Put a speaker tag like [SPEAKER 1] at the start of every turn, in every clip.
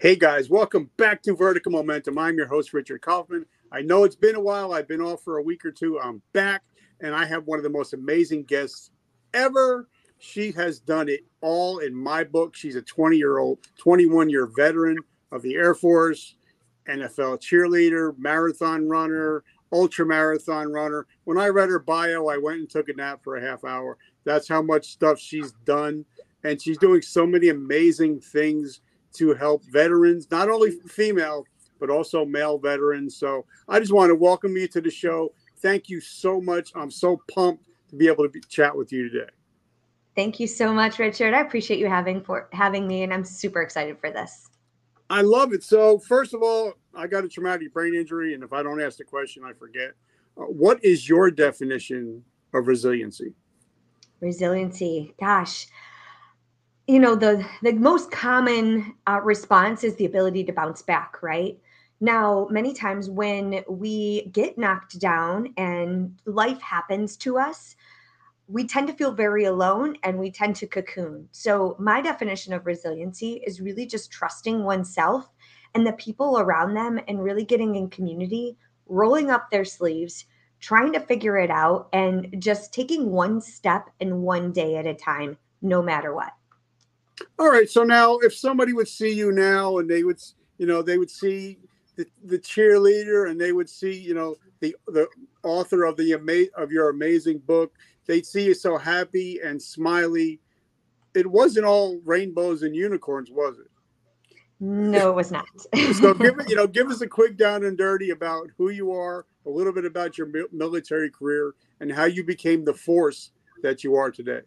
[SPEAKER 1] Hey guys, welcome back to Vertical Momentum. I'm your host, Richard Kaufman. I know it's been a while. I've been off for a week or two. I'm back, and I have one of the most amazing guests ever. She has done it all in my book. She's a 20 year old, 21 year veteran of the Air Force, NFL cheerleader, marathon runner, ultra marathon runner. When I read her bio, I went and took a nap for a half hour. That's how much stuff she's done. And she's doing so many amazing things to help veterans, not only female, but also male veterans. So I just want to welcome you to the show. Thank you so much. I'm so pumped to be able to be, chat with you today.
[SPEAKER 2] Thank you so much, Richard. I appreciate you having for having me, and I'm super excited for this.
[SPEAKER 1] I love it. So first of all, I got a traumatic brain injury, and if I don't ask the question, I forget. Uh, what is your definition of resiliency?
[SPEAKER 2] Resiliency, gosh, you know the the most common uh, response is the ability to bounce back right? Now many times when we get knocked down and life happens to us we tend to feel very alone and we tend to cocoon. So my definition of resiliency is really just trusting oneself and the people around them and really getting in community rolling up their sleeves trying to figure it out and just taking one step and one day at a time no matter what
[SPEAKER 1] all right. So now, if somebody would see you now, and they would, you know, they would see the, the cheerleader, and they would see, you know, the the author of the ama- of your amazing book, they'd see you so happy and smiley. It wasn't all rainbows and unicorns, was it?
[SPEAKER 2] No, it was not.
[SPEAKER 1] so give it, you know, give us a quick down and dirty about who you are, a little bit about your military career, and how you became the force that you are today.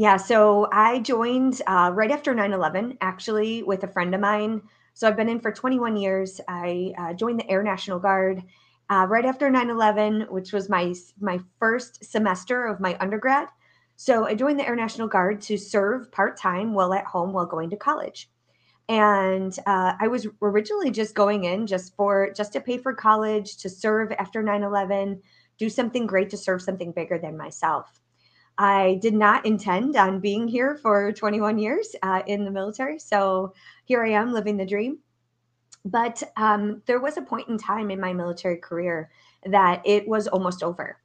[SPEAKER 2] Yeah, so I joined uh, right after 9 11, actually, with a friend of mine. So I've been in for 21 years. I uh, joined the Air National Guard uh, right after 9 11, which was my, my first semester of my undergrad. So I joined the Air National Guard to serve part time while at home while going to college. And uh, I was originally just going in just for just to pay for college, to serve after 9 11, do something great to serve something bigger than myself. I did not intend on being here for 21 years uh, in the military. So here I am living the dream. But um, there was a point in time in my military career that it was almost over.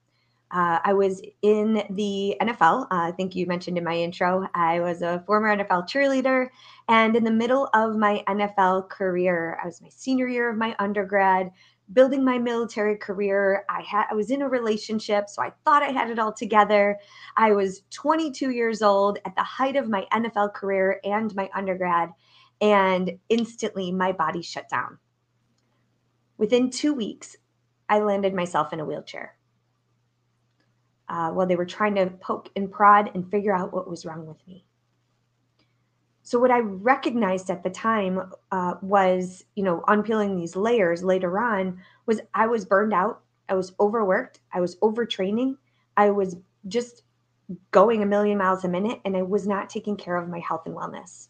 [SPEAKER 2] Uh, I was in the NFL. Uh, I think you mentioned in my intro, I was a former NFL cheerleader. And in the middle of my NFL career, I was my senior year of my undergrad, building my military career. I had I was in a relationship, so I thought I had it all together. I was 22 years old at the height of my NFL career and my undergrad, and instantly my body shut down. Within two weeks, I landed myself in a wheelchair. Uh, while they were trying to poke and prod and figure out what was wrong with me. So what I recognized at the time uh, was, you know, unpeeling these layers later on was I was burned out, I was overworked, I was overtraining, I was just going a million miles a minute, and I was not taking care of my health and wellness.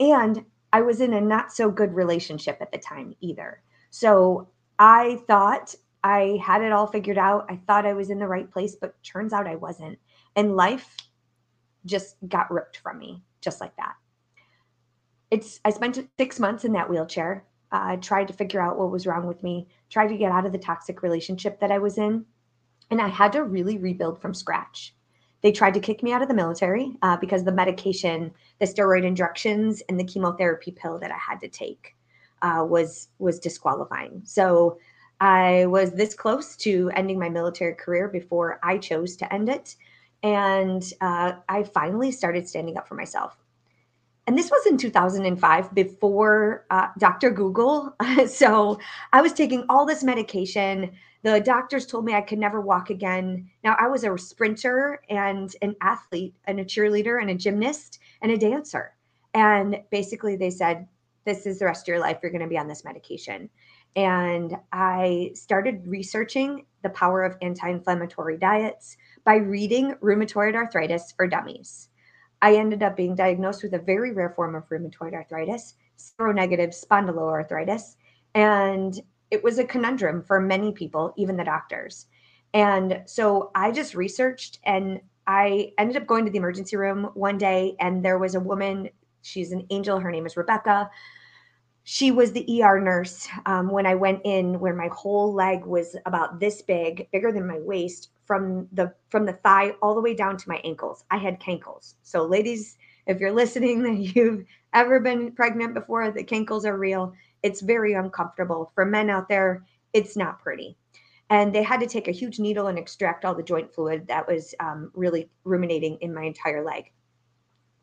[SPEAKER 2] And I was in a not so good relationship at the time either. So I thought I had it all figured out. I thought I was in the right place, but turns out I wasn't. And life just got ripped from me just like that. It's I spent six months in that wheelchair. I uh, tried to figure out what was wrong with me, tried to get out of the toxic relationship that I was in, and I had to really rebuild from scratch. They tried to kick me out of the military uh, because the medication, the steroid injections, and the chemotherapy pill that I had to take uh, was was disqualifying. So I was this close to ending my military career before I chose to end it. And uh, I finally started standing up for myself. And this was in 2005 before uh, Dr. Google. so I was taking all this medication. The doctors told me I could never walk again. Now, I was a sprinter and an athlete and a cheerleader and a gymnast and a dancer. And basically, they said, This is the rest of your life. You're going to be on this medication. And I started researching the power of anti inflammatory diets by reading Rheumatoid Arthritis for Dummies. I ended up being diagnosed with a very rare form of rheumatoid arthritis, seronegative spondyloarthritis. And it was a conundrum for many people, even the doctors. And so I just researched and I ended up going to the emergency room one day, and there was a woman she's an angel. Her name is Rebecca. She was the ER nurse um, when I went in, where my whole leg was about this big, bigger than my waist, from the from the thigh all the way down to my ankles. I had cankles. So, ladies, if you're listening, that you've ever been pregnant before, the cankles are real. It's very uncomfortable for men out there. It's not pretty and they had to take a huge needle and extract all the joint fluid that was um, really ruminating in my entire leg.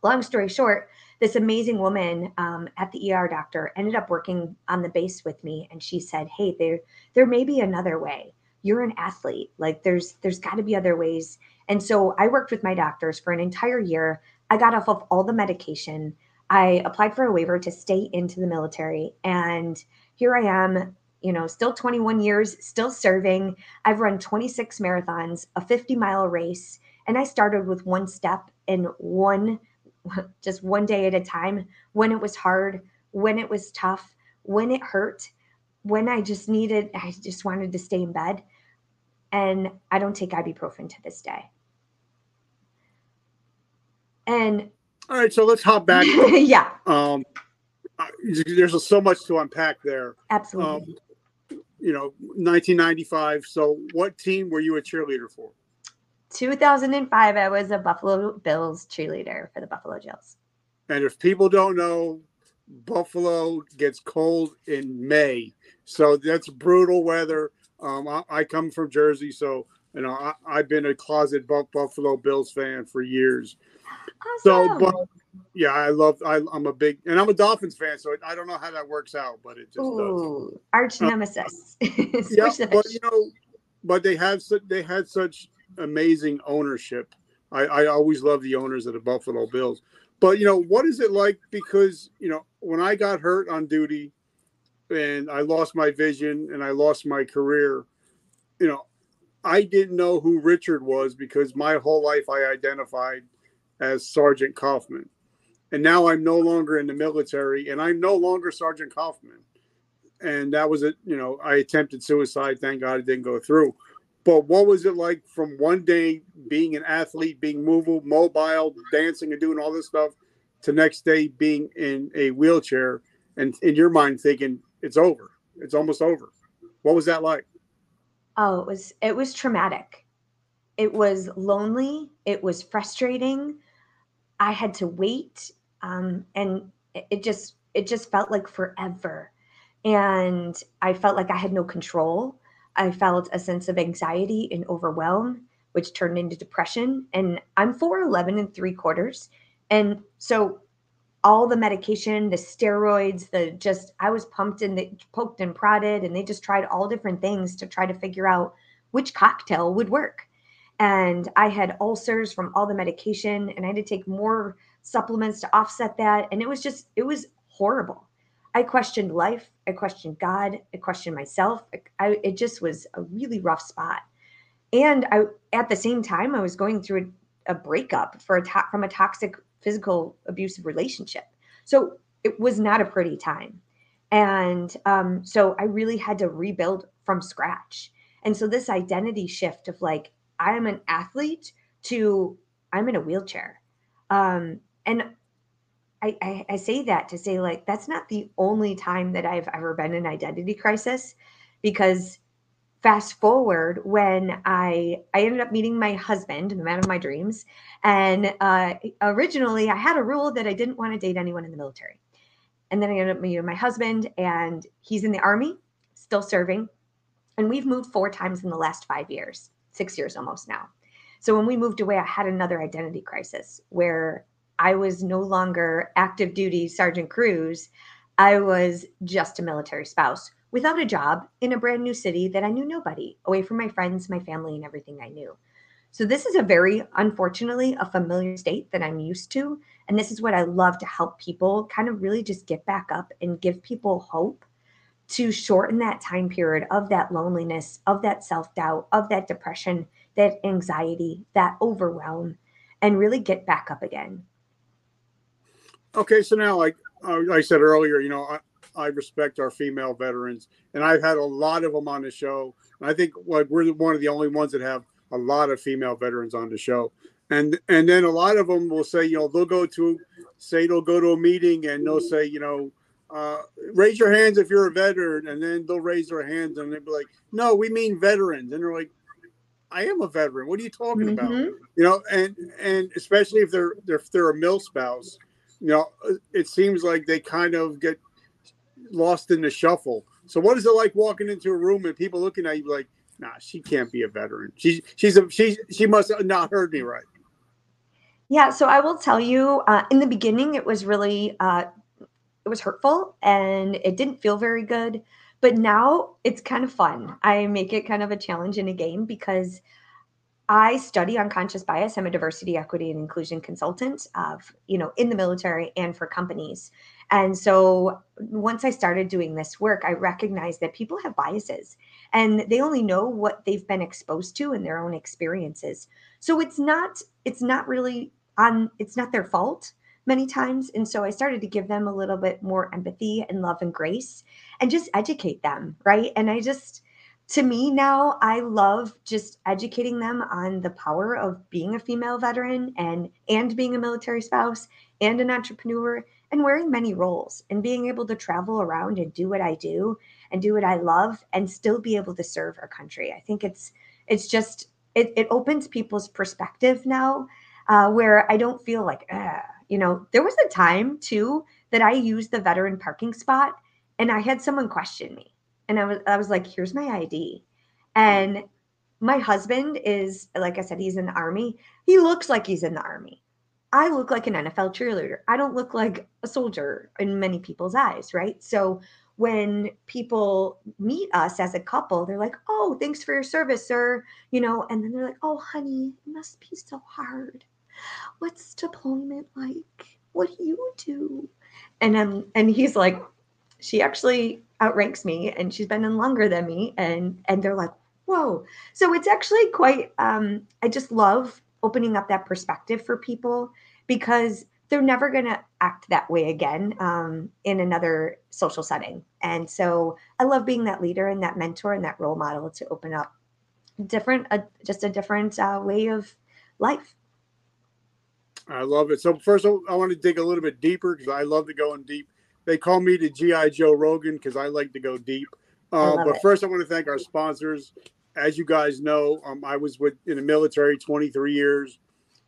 [SPEAKER 2] Long story short, this amazing woman um, at the ER doctor ended up working on the base with me, and she said, "Hey, there there may be another way. You're an athlete. Like there's there's got to be other ways." And so I worked with my doctors for an entire year. I got off of all the medication. I applied for a waiver to stay into the military, and here I am you know, still 21 years, still serving. I've run 26 marathons, a 50 mile race, and I started with one step and one, just one day at a time. When it was hard, when it was tough, when it hurt, when I just needed, I just wanted to stay in bed. And I don't take ibuprofen to this day. And
[SPEAKER 1] all right, so let's hop back.
[SPEAKER 2] yeah.
[SPEAKER 1] Um, there's so much to unpack there.
[SPEAKER 2] Absolutely. Um,
[SPEAKER 1] you know, 1995. So, what team were you a cheerleader for?
[SPEAKER 2] 2005, I was a Buffalo Bills cheerleader for the Buffalo Bills.
[SPEAKER 1] And if people don't know, Buffalo gets cold in May, so that's brutal weather. Um, I, I, come from Jersey, so you know I, have been a closet Buffalo Bills fan for years.
[SPEAKER 2] Awesome.
[SPEAKER 1] So, but yeah, I love. I, am a big, and I'm a Dolphins fan, so I don't know how that works out, but it just Ooh,
[SPEAKER 2] does. Arch uh, nemesis.
[SPEAKER 1] Yeah, but you know, but they have they had such amazing ownership. I, I always love the owners of the Buffalo Bills. But you know, what is it like? Because you know, when I got hurt on duty, and I lost my vision and I lost my career, you know, I didn't know who Richard was because my whole life I identified as Sergeant Kaufman and now I'm no longer in the military, and I'm no longer Sergeant Kaufman. And that was it. You know, I attempted suicide. Thank God it didn't go through. But what was it like from one day being an athlete, being mobile, mobile, dancing, and doing all this stuff, to next day being in a wheelchair, and in your mind thinking it's over, it's almost over. What was that like?
[SPEAKER 2] Oh, it was it was traumatic. It was lonely. It was frustrating. I had to wait um, and it just it just felt like forever and i felt like i had no control i felt a sense of anxiety and overwhelm which turned into depression and i'm 411 and three quarters and so all the medication the steroids the just i was pumped and they poked and prodded and they just tried all different things to try to figure out which cocktail would work and i had ulcers from all the medication and i had to take more supplements to offset that. And it was just, it was horrible. I questioned life. I questioned God. I questioned myself. I, it just was a really rough spot. And I, at the same time, I was going through a, a breakup for a to- from a toxic physical abusive relationship. So it was not a pretty time. And um, so I really had to rebuild from scratch. And so this identity shift of like, I am an athlete to I'm in a wheelchair. Um, and I, I, I say that to say like that's not the only time that I've ever been in identity crisis because fast forward when I I ended up meeting my husband, the man of my dreams, and uh, originally I had a rule that I didn't want to date anyone in the military, and then I ended up meeting my husband, and he's in the army, still serving, and we've moved four times in the last five years, six years almost now. So when we moved away, I had another identity crisis where I was no longer active duty Sergeant Crews. I was just a military spouse without a job in a brand new city that I knew nobody, away from my friends, my family, and everything I knew. So, this is a very, unfortunately, a familiar state that I'm used to. And this is what I love to help people kind of really just get back up and give people hope to shorten that time period of that loneliness, of that self doubt, of that depression, that anxiety, that overwhelm, and really get back up again.
[SPEAKER 1] Okay, so now, like uh, I said earlier, you know, I, I respect our female veterans, and I've had a lot of them on the show. And I think like we're one of the only ones that have a lot of female veterans on the show. And and then a lot of them will say, you know, they'll go to say they'll go to a meeting and they'll say, you know, uh, raise your hands if you're a veteran, and then they'll raise their hands and they'll be like, no, we mean veterans, and they're like, I am a veteran. What are you talking mm-hmm. about? You know, and and especially if they're, they're if they're a mill spouse, you know, it seems like they kind of get lost in the shuffle. So what is it like walking into a room and people looking at you like, nah, she can't be a veteran. She's she's a she she must have not heard me right.
[SPEAKER 2] Yeah, so I will tell you, uh, in the beginning, it was really uh, it was hurtful and it didn't feel very good. But now it's kind of fun. I make it kind of a challenge in a game because I study unconscious bias. I'm a diversity, equity, and inclusion consultant of, you know, in the military and for companies. And so once I started doing this work, I recognized that people have biases and they only know what they've been exposed to in their own experiences. So it's not it's not really on it's not their fault many times. And so I started to give them a little bit more empathy and love and grace and just educate them, right? And I just to me now i love just educating them on the power of being a female veteran and and being a military spouse and an entrepreneur and wearing many roles and being able to travel around and do what i do and do what i love and still be able to serve our country. I think it's it's just it, it opens people's perspective now uh, where i don't feel like you know there was a time too that i used the veteran parking spot and i had someone question me and I was I was like, here's my ID. And my husband is like I said, he's in the army. He looks like he's in the army. I look like an NFL cheerleader. I don't look like a soldier in many people's eyes, right? So when people meet us as a couple, they're like, "Oh, thanks for your service, sir." You know, and then they're like, "Oh, honey, it must be so hard. What's deployment like? What do you do?" And um, and he's like, "She actually outranks me and she's been in longer than me and and they're like whoa. So it's actually quite um i just love opening up that perspective for people because they're never going to act that way again um, in another social setting. And so i love being that leader and that mentor and that role model to open up different uh, just a different uh, way of life.
[SPEAKER 1] I love it. So first i want to dig a little bit deeper because i love to go in deep they call me the GI Joe Rogan because I like to go deep. Uh, but it. first, I want to thank our sponsors. As you guys know, um, I was with in the military 23 years,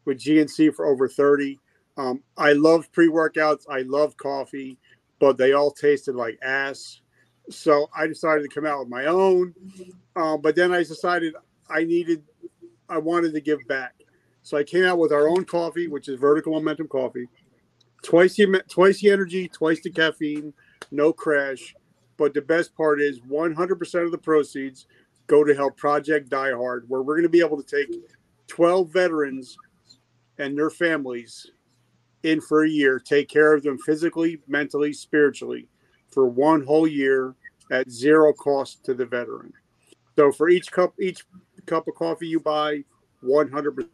[SPEAKER 1] with GNC for over 30. Um, I love pre workouts. I love coffee, but they all tasted like ass. So I decided to come out with my own. Uh, but then I decided I needed, I wanted to give back. So I came out with our own coffee, which is Vertical Momentum Coffee twice the twice the energy, twice the caffeine, no crash. But the best part is 100% of the proceeds go to help Project Die Hard, where we're going to be able to take 12 veterans and their families in for a year, take care of them physically, mentally, spiritually for one whole year at zero cost to the veteran. So for each cup, each cup of coffee you buy, 100%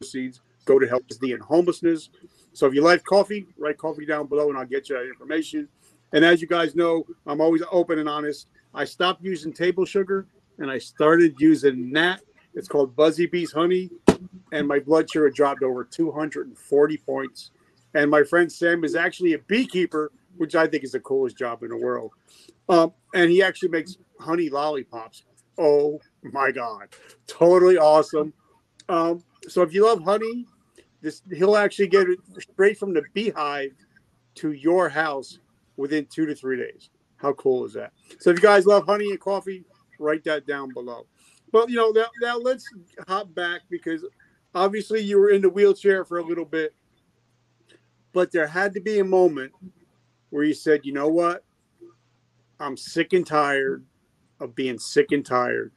[SPEAKER 1] proceeds go to help the in homelessness. So if you like coffee, write coffee down below and I'll get you that information. And as you guys know, I'm always open and honest. I stopped using table sugar and I started using Nat. It's called Buzzy Bees Honey. And my blood sugar dropped over 240 points. And my friend Sam is actually a beekeeper, which I think is the coolest job in the world. Um, and he actually makes honey lollipops. Oh my God. Totally awesome. Um, so if you love honey, this he'll actually get it straight from the beehive to your house within two to three days. How cool is that? So if you guys love honey and coffee, write that down below. But you know, now, now let's hop back because obviously you were in the wheelchair for a little bit, but there had to be a moment where you said, you know what? I'm sick and tired of being sick and tired.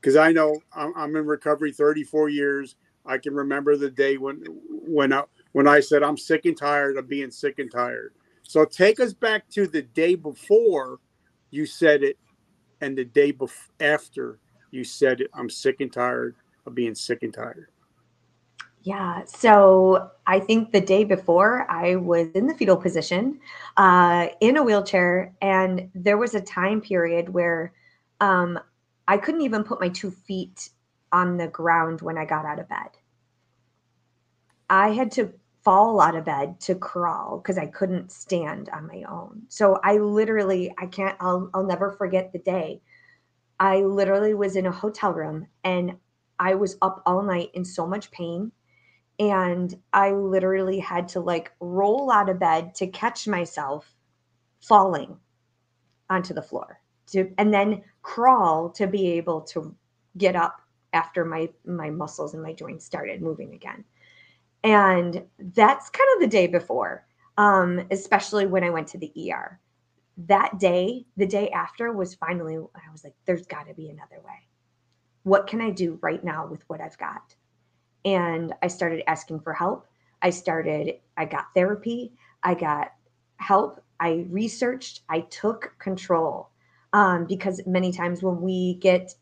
[SPEAKER 1] Because I know I'm, I'm in recovery 34 years I can remember the day when when I, when I said I'm sick and tired of being sick and tired. So take us back to the day before you said it, and the day bef- after you said it. I'm sick and tired of being sick and tired.
[SPEAKER 2] Yeah. So I think the day before I was in the fetal position, uh, in a wheelchair, and there was a time period where um, I couldn't even put my two feet on the ground when I got out of bed. I had to fall out of bed to crawl because I couldn't stand on my own. So I literally, I can't, I'll, I'll never forget the day. I literally was in a hotel room and I was up all night in so much pain. And I literally had to like roll out of bed to catch myself falling onto the floor to, and then crawl to be able to get up after my my muscles and my joints started moving again. And that's kind of the day before um, especially when i went to the er that day the day after was finally i was like there's got to be another way. What can i do right now with what i've got? And i started asking for help. I started i got therapy. I got help. I researched. I took control um, because many times when we get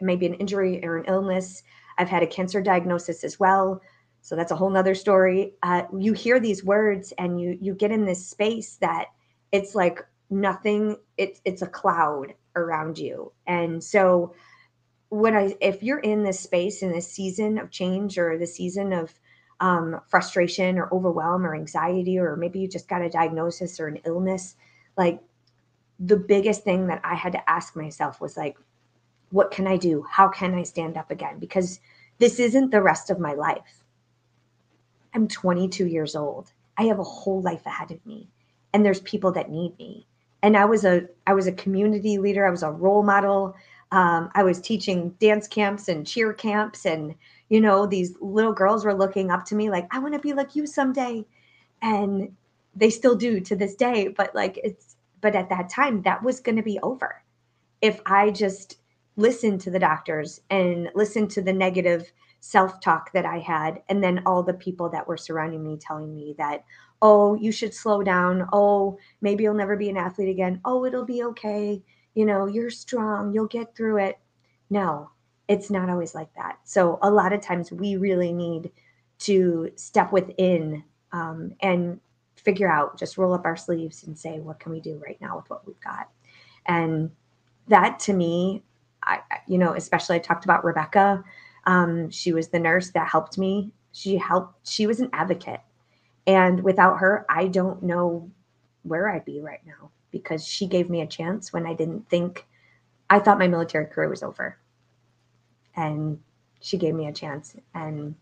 [SPEAKER 2] maybe an injury or an illness. I've had a cancer diagnosis as well. So that's a whole nother story. Uh, you hear these words and you you get in this space that it's like nothing, it's it's a cloud around you. And so when I if you're in this space in this season of change or the season of um, frustration or overwhelm or anxiety, or maybe you just got a diagnosis or an illness, like the biggest thing that I had to ask myself was like, what can I do? How can I stand up again? Because this isn't the rest of my life. I'm 22 years old. I have a whole life ahead of me and there's people that need me. And I was a I was a community leader, I was a role model. Um, I was teaching dance camps and cheer camps and you know these little girls were looking up to me like I want to be like you someday. And they still do to this day, but like it's but at that time that was going to be over. If I just listen to the doctors and listen to the negative self talk that I had, and then all the people that were surrounding me telling me that, oh, you should slow down. Oh, maybe you'll never be an athlete again. Oh, it'll be okay. You know, you're strong. You'll get through it. No, it's not always like that. So, a lot of times we really need to step within um, and figure out, just roll up our sleeves and say, what can we do right now with what we've got? And that to me I, you know, especially I talked about Rebecca. Um, she was the nurse that helped me. She helped, she was an advocate. And without her, I don't know where I'd be right now because she gave me a chance when I didn't think, I thought my military career was over. And she gave me a chance. And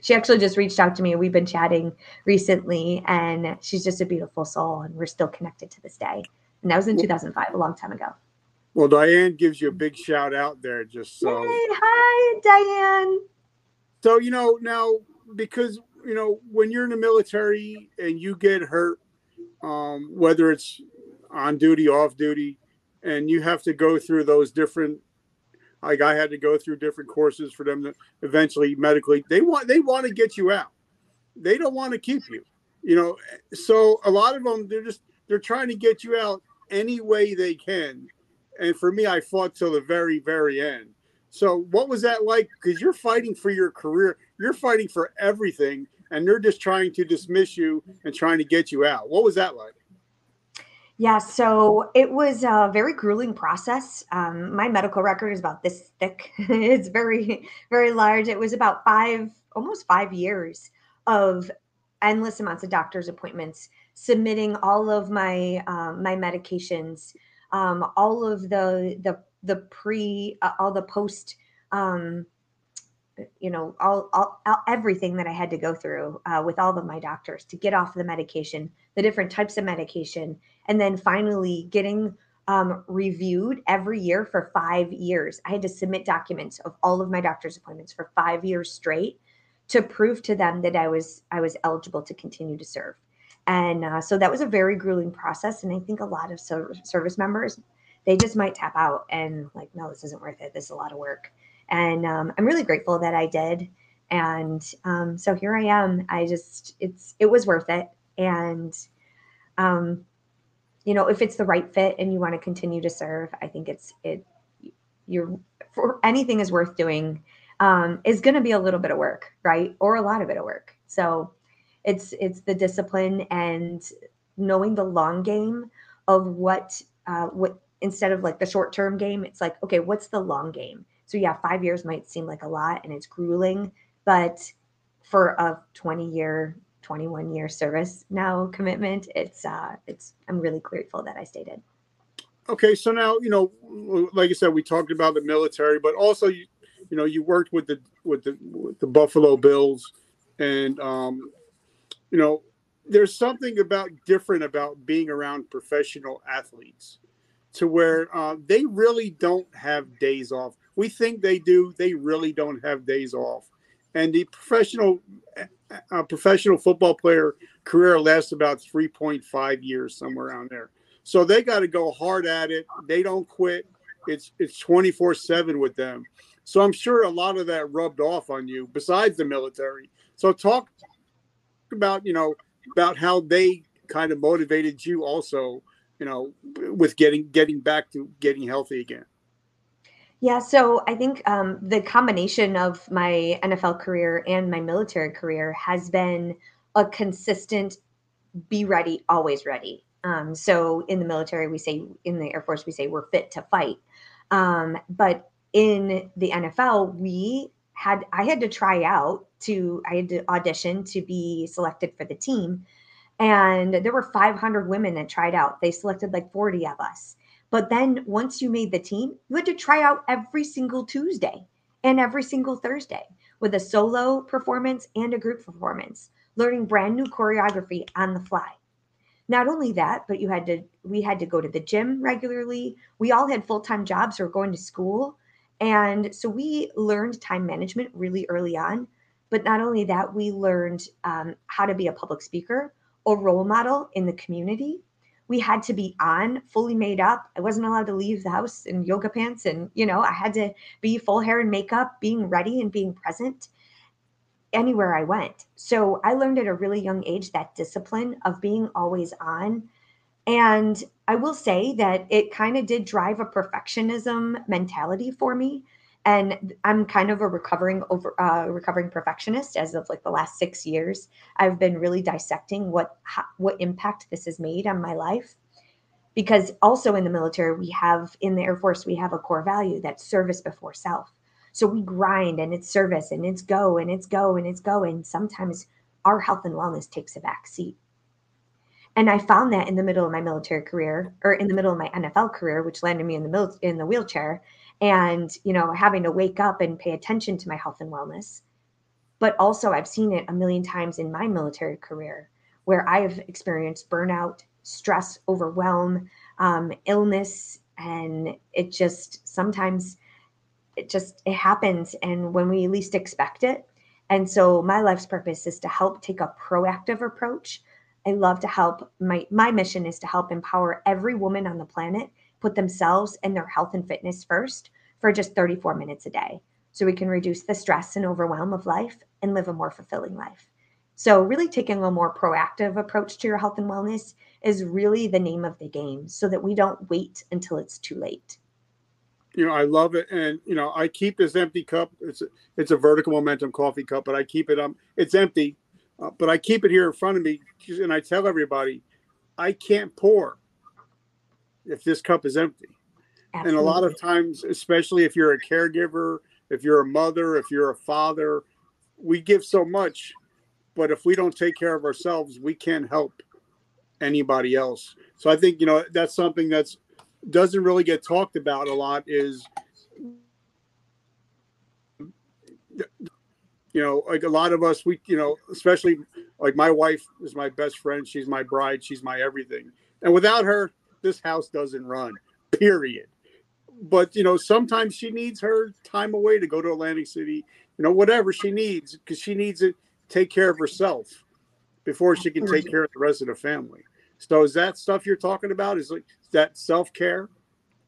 [SPEAKER 2] she actually just reached out to me. We've been chatting recently, and she's just a beautiful soul. And we're still connected to this day. And that was in 2005, a long time ago.
[SPEAKER 1] Well, Diane gives you a big shout out there, just so.
[SPEAKER 2] Hey, hi, Diane.
[SPEAKER 1] So you know now because you know when you're in the military and you get hurt, um, whether it's on duty, off duty, and you have to go through those different. Like I had to go through different courses for them to eventually medically. They want they want to get you out. They don't want to keep you. You know, so a lot of them they're just they're trying to get you out any way they can and for me, I fought till the very, very end. So, what was that like? Because you're fighting for your career, you're fighting for everything, and they're just trying to dismiss you and trying to get you out. What was that like?
[SPEAKER 2] Yeah, so it was a very grueling process. Um, my medical record is about this thick. it's very, very large. It was about five, almost five years of endless amounts of doctor's appointments, submitting all of my um, my medications, um, all of the the the pre uh, all the post um, you know all, all, all, everything that i had to go through uh, with all of my doctors to get off the medication the different types of medication and then finally getting um, reviewed every year for five years. I had to submit documents of all of my doctor's appointments for five years straight to prove to them that i was i was eligible to continue to serve and uh, so that was a very grueling process. And I think a lot of service members, they just might tap out and like, no, this isn't worth it. This is a lot of work. And um, I'm really grateful that I did. And um, so here I am. I just, it's, it was worth it. And, um, you know, if it's the right fit and you want to continue to serve, I think it's, it, you're, for anything is worth doing, um, is going to be a little bit of work, right? Or a lot of bit of work. So, it's it's the discipline and knowing the long game of what uh, what instead of like the short term game. It's like okay, what's the long game? So yeah, five years might seem like a lot and it's grueling, but for a 20 year 21 year service now commitment it's uh it's i'm really grateful that i stayed in
[SPEAKER 1] okay so now you know like i said we talked about the military but also you you know you worked with the with the with the buffalo bills and um you know there's something about different about being around professional athletes to where uh, they really don't have days off. We think they do they really don't have days off. And the professional professional football player career lasts about 3.5 years somewhere around there. So they got to go hard at it. They don't quit. It's it's 24 7 with them. So i'm sure a lot of that rubbed off on you besides the military. So talk about you know about how they kind of motivated you also you know with getting getting back to getting healthy again
[SPEAKER 2] yeah, so I think um, the combination of my NFL career and my military career has been a consistent be ready, always ready. Um, so in the military, we say, in the Air Force, we say we're fit to fight. Um, but in the NFL, we had, I had to try out to, I had to audition to be selected for the team. And there were 500 women that tried out. They selected like 40 of us. But then once you made the team, you had to try out every single Tuesday and every single Thursday with a solo performance and a group performance, learning brand new choreography on the fly. Not only that, but you had to we had to go to the gym regularly. We all had full-time jobs or going to school. And so we learned time management really early on. But not only that, we learned um, how to be a public speaker or role model in the community we had to be on fully made up. I wasn't allowed to leave the house in yoga pants. And, you know, I had to be full hair and makeup, being ready and being present anywhere I went. So I learned at a really young age that discipline of being always on. And I will say that it kind of did drive a perfectionism mentality for me and i'm kind of a recovering over uh, recovering perfectionist as of like the last six years. I've been really dissecting what how, what impact this has made on my life. Because also in the military we have in the air force we have a core value that's service before self. So we grind and it's service and it's go and it's go and it's go. And sometimes our health and wellness takes a back seat. And i found that in the middle of my military career or in the middle of my nfl career which landed me in the mil- in the wheelchair and you know having to wake up and pay attention to my health and wellness. But also i've seen it a million times in my military career where i've experienced burnout stress overwhelm um, illness and it just sometimes it just it happens and when we least expect it. And so my life's purpose is to help take a proactive approach. I love to help my my mission is to help empower every woman on the planet put themselves and their health and fitness first for just 34 minutes a day so we can reduce the stress and overwhelm of life and live a more fulfilling life. So, really taking a more proactive approach to your health and wellness is really the name of the game so that we don't wait until it's too late.
[SPEAKER 1] You know, I love it. And, you know, I keep this empty cup. It's a, it's a vertical momentum coffee cup, but I keep it, um, it's empty, uh, but I keep it here in front of me. And I tell everybody, I can't pour if this cup is empty. Absolutely. And a lot of times, especially if you're a caregiver, if you're a mother, if you're a father, we give so much, but if we don't take care of ourselves, we can't help anybody else. So I think you know that's something that's doesn't really get talked about a lot is you know like a lot of us we you know especially like my wife is my best friend she's my bride she's my everything and without her this house doesn't run period. But you know sometimes she needs her time away to go to atlantic city you know whatever she needs because she needs to take care of herself before she can take care of the rest of the family. So is that stuff you're talking about? Is like that self-care?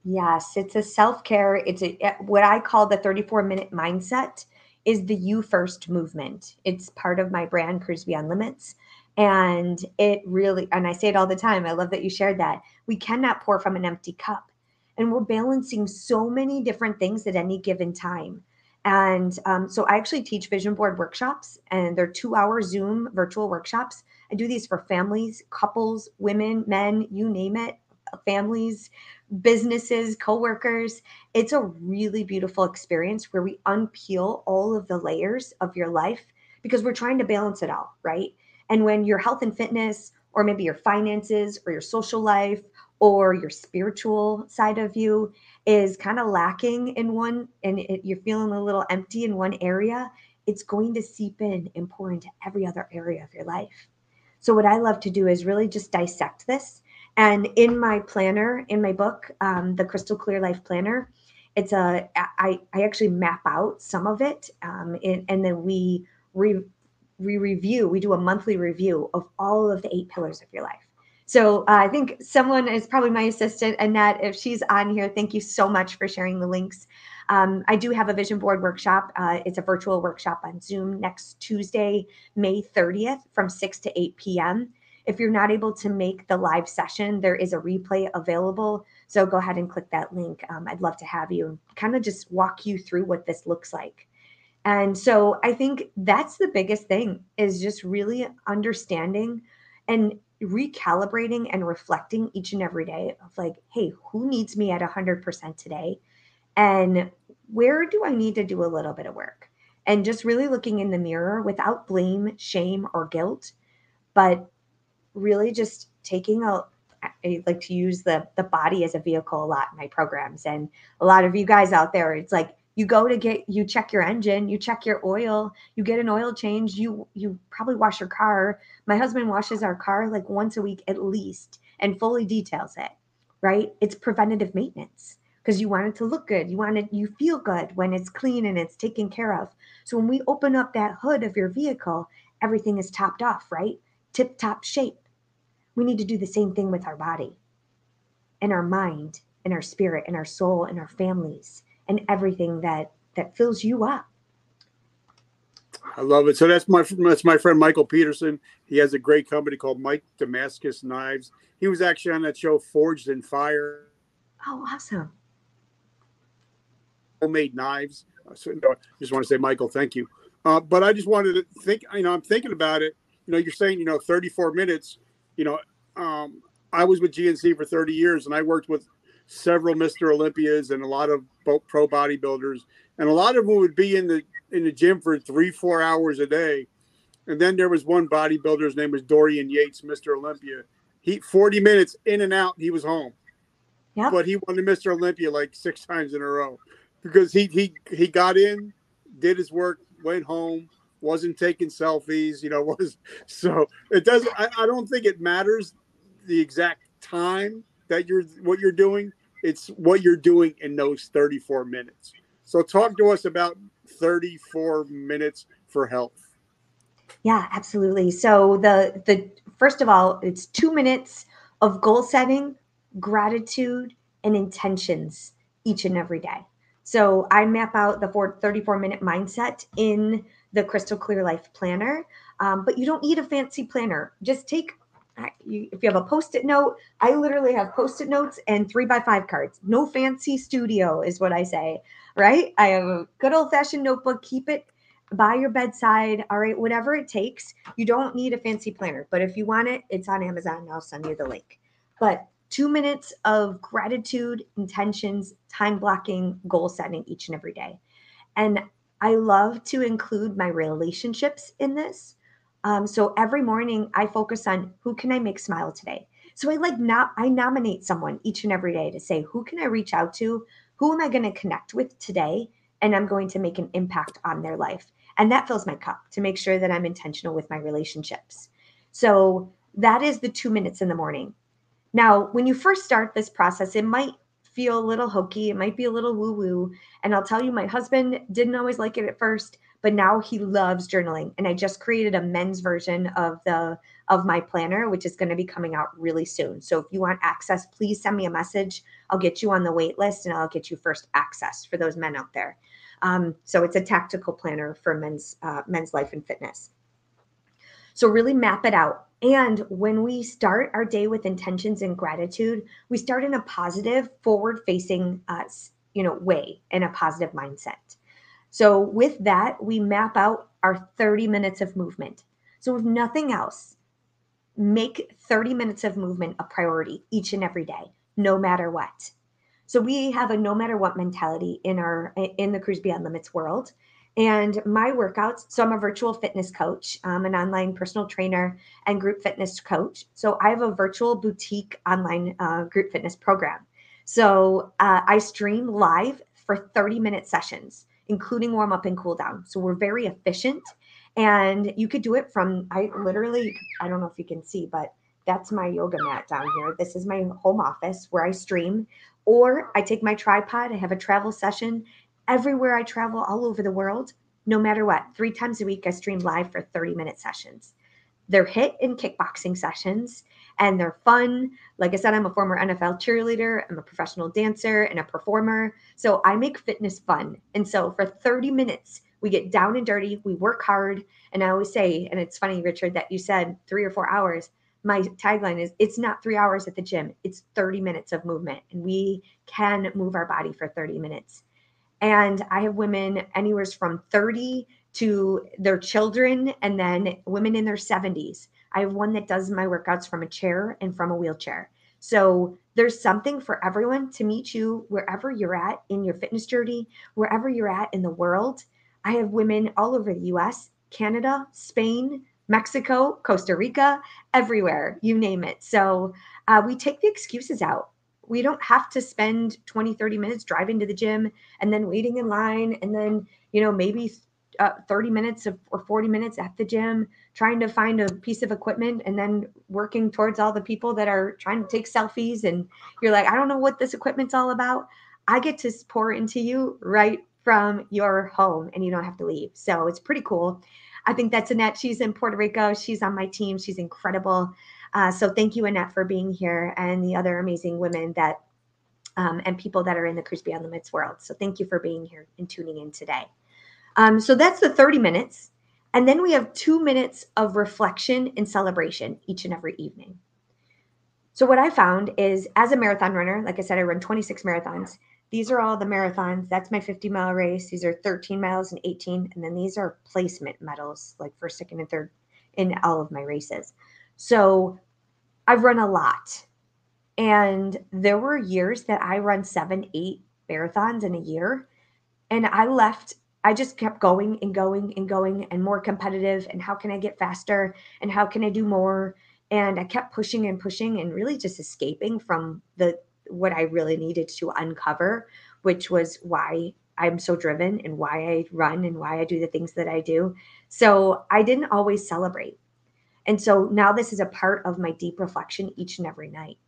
[SPEAKER 2] Yes it's a self-care. It's a eh, what i call the 34 minute mindset is the you first movement. It's part of my brand Crews beyond limits. And it really and i say it all the time i love that you shared that we cannot pour from an empty cup and we're balancing so many different things at any given time. And um, so I actually teach vision board workshops, and they're two hour Zoom virtual workshops. I do these for families, couples, women, men, you name it, families, businesses, coworkers. It's a really beautiful experience where we unpeel all of the layers of your life because we're trying to balance it all, right? And when your health and fitness, or maybe your finances, or your social life, or your spiritual side of you is kind of lacking in one, and it, you're feeling a little empty in one area, it's going to seep in and pour into every other area of your life. So, what I love to do is really just dissect this. And in my planner, in my book, um, the Krystal Clear Life Planner, it's a I, I actually map out some of it, um, and, and then we re, re review. We do a monthly review of all of the eight pillars of your life. So uh, I think someone is probably my assistant, Annette. If she's on here, thank you so much for sharing the links. Um, I do have a vision board workshop. Uh, it's a virtual workshop on Zoom next Tuesday, May 30th from 6 to 8 p.m. If you're not able to make the live session, there is a replay available. So go ahead and click that link. Um, I'd love to have you kind of just walk you through what this looks like. And so I think that's the biggest thing is just really understanding and recalibrating and reflecting each and every day of like, hey, who needs me at 100% today? And where do I need to do a little bit of work? And just really looking in the mirror without blame, shame, or guilt, but really just taking a I like to use the the body as a vehicle a lot in my programs. And a lot of you guys out there, it's like you go to get you check your engine you check your oil you get an oil change you you probably wash your car. My husband washes our car like once a week at least and fully details it right? It's preventative maintenance because you want it to look good. You want it you feel good when it's clean and it's taken care of. So when we open up that hood of your vehicle everything is topped off right? Tip top shape. We need to do the same thing with our body and our mind and our spirit and our soul and our families and everything that that fills you up.
[SPEAKER 1] I love it. So that's my that's my friend Michael Peterson. He has a great company called Mike Damascus Knives. He was actually on that show Forged in Fire.
[SPEAKER 2] Oh, awesome!
[SPEAKER 1] Homemade knives. So I just want to say, Michael, thank you. Uh, but I just wanted to think. You know, I'm thinking about it. You know, you're saying you know 34 minutes. You know, um, I was with GNC for 30 years, and I worked with several Mr. Olympias and a lot of pro bodybuilders, and a lot of them would be in the in the gym for three, four hours a day. And then there was one bodybuilder, his name was Dorian Yates, Mr. Olympia. He 40 minutes in and out, he was home. Yeah. But he won the Mr. Olympia like six times in a row because he he he got in, did his work, went home, wasn't taking selfies, you know, was so it doesn't I, I don't think it matters the exact time that you're what you're doing. It's what you're doing in those 34 minutes. So talk to us about 34 minutes for health.
[SPEAKER 2] Yeah, absolutely. So the the first of all, it's 2 minutes of goal setting, gratitude and intentions each and every day. So I map out the 34 minute mindset in the Krystal Clear Life Planner. Um, but you don't need a fancy planner. Just take you, if you have a post-it note, I literally have post-it notes and three by five cards. No fancy studio is what I say, right? I have a good old-fashioned notebook. Keep it by your bedside. All right, whatever it takes. You don't need a fancy planner, but if you want it, it's on Amazon. I'll send you the link. But two minutes of gratitude, intentions, time blocking, goal setting each and every day. And I love to include my relationships in this um, so every morning I focus on who can I make smile today. So I like not I nominate someone each and every day to say who can I reach out to, who am I going to connect with today, and I'm going to make an impact on their life. And that fills my cup to make sure that I'm intentional with my relationships. So that is the two minutes in the morning. Now, when you first start this process, it might feel a little hokey, it might be a little woo woo. And I'll tell you, my husband didn't always like it at first but now he loves journaling. And i just created a men's version of the of my planner which is going to be coming out really soon. So if you want access please send me a message. I'll get you on the wait list and i'll get you first access for those men out there. Um, so it's a tactical planner for men's uh, men's life and fitness. So really map it out. And when we start our day with intentions and gratitude we start in a positive forward facing uh, you know way and a positive mindset so, with that, we map out our 30 minutes of movement. So, if nothing else, make 30 minutes of movement a priority each and every day, no matter what. So, we have a no matter what mentality in our in the Crews Beyond Limits world. And my workouts, so I'm a virtual fitness coach, I'm an online personal trainer and group fitness coach. So I have a virtual boutique online uh, group fitness program. So uh, I stream live for 30 minute sessions, including warm up and cool down. So we're very efficient. And you could do it from, I literally, I don't know if you can see, but that's my yoga mat down here. This is my home office where I stream, or I take my tripod, I have a travel session, everywhere I travel all over the world, no matter what. Three times a week, I stream live for 30 minute sessions. They're hit and kickboxing sessions, and they're fun. Like I said, I'm a former NFL cheerleader, I'm a professional dancer and a performer. So I make fitness fun. And so for 30 minutes, we get down and dirty, we work hard. And I always say, and it's funny, Richard, that you said three or four hours. My tagline is it's not three hours at the gym, it's 30 minutes of movement. And we can move our body for 30 minutes. And I have women anywhere from 30 to their children, and then women in their 70s. I have one that does my workouts from a chair and from a wheelchair. So there's something for everyone to meet you wherever you're at in your fitness journey, wherever you're at in the world. I have women all over the US, Canada, Spain, Mexico, Costa Rica, everywhere, you name it. So uh, we take the excuses out we don't have to spend 20 30 minutes driving to the gym and then waiting in line and then you know maybe uh, 30 minutes of, or 40 minutes at the gym trying to find a piece of equipment and then working towards all the people that are trying to take selfies and you're like i don't know what this equipment's all about. I get to pour into you right from your home and you don't have to leave. So it's pretty cool. I think that's annette. She's in puerto rico. She's on my team. She's incredible. Uh, so thank you, Annette, for being here and the other amazing women that um, and people that are in the Crews Beyond Limits world. So thank you for being here and tuning in today. Um, so that's the 30 minutes. And then we have two minutes of reflection and celebration each and every evening. So, what I found is as a marathon runner, like I said, I run 26 marathons. These are all the marathons. That's my 50 mile race. These are 13 miles and 18. And then these are placement medals, like first, second, and third in all of my races. So I've run a lot. And there were years that I run seven, eight marathons in a year. And I left, I just kept going and going and going and more competitive. And how can I get faster? And how can I do more? And I kept pushing and pushing and really just escaping from the what I really needed to uncover, which was why I'm so driven and why I run and why I do the things that I do. So I didn't always celebrate. And so now this is a part of my deep reflection each and every night.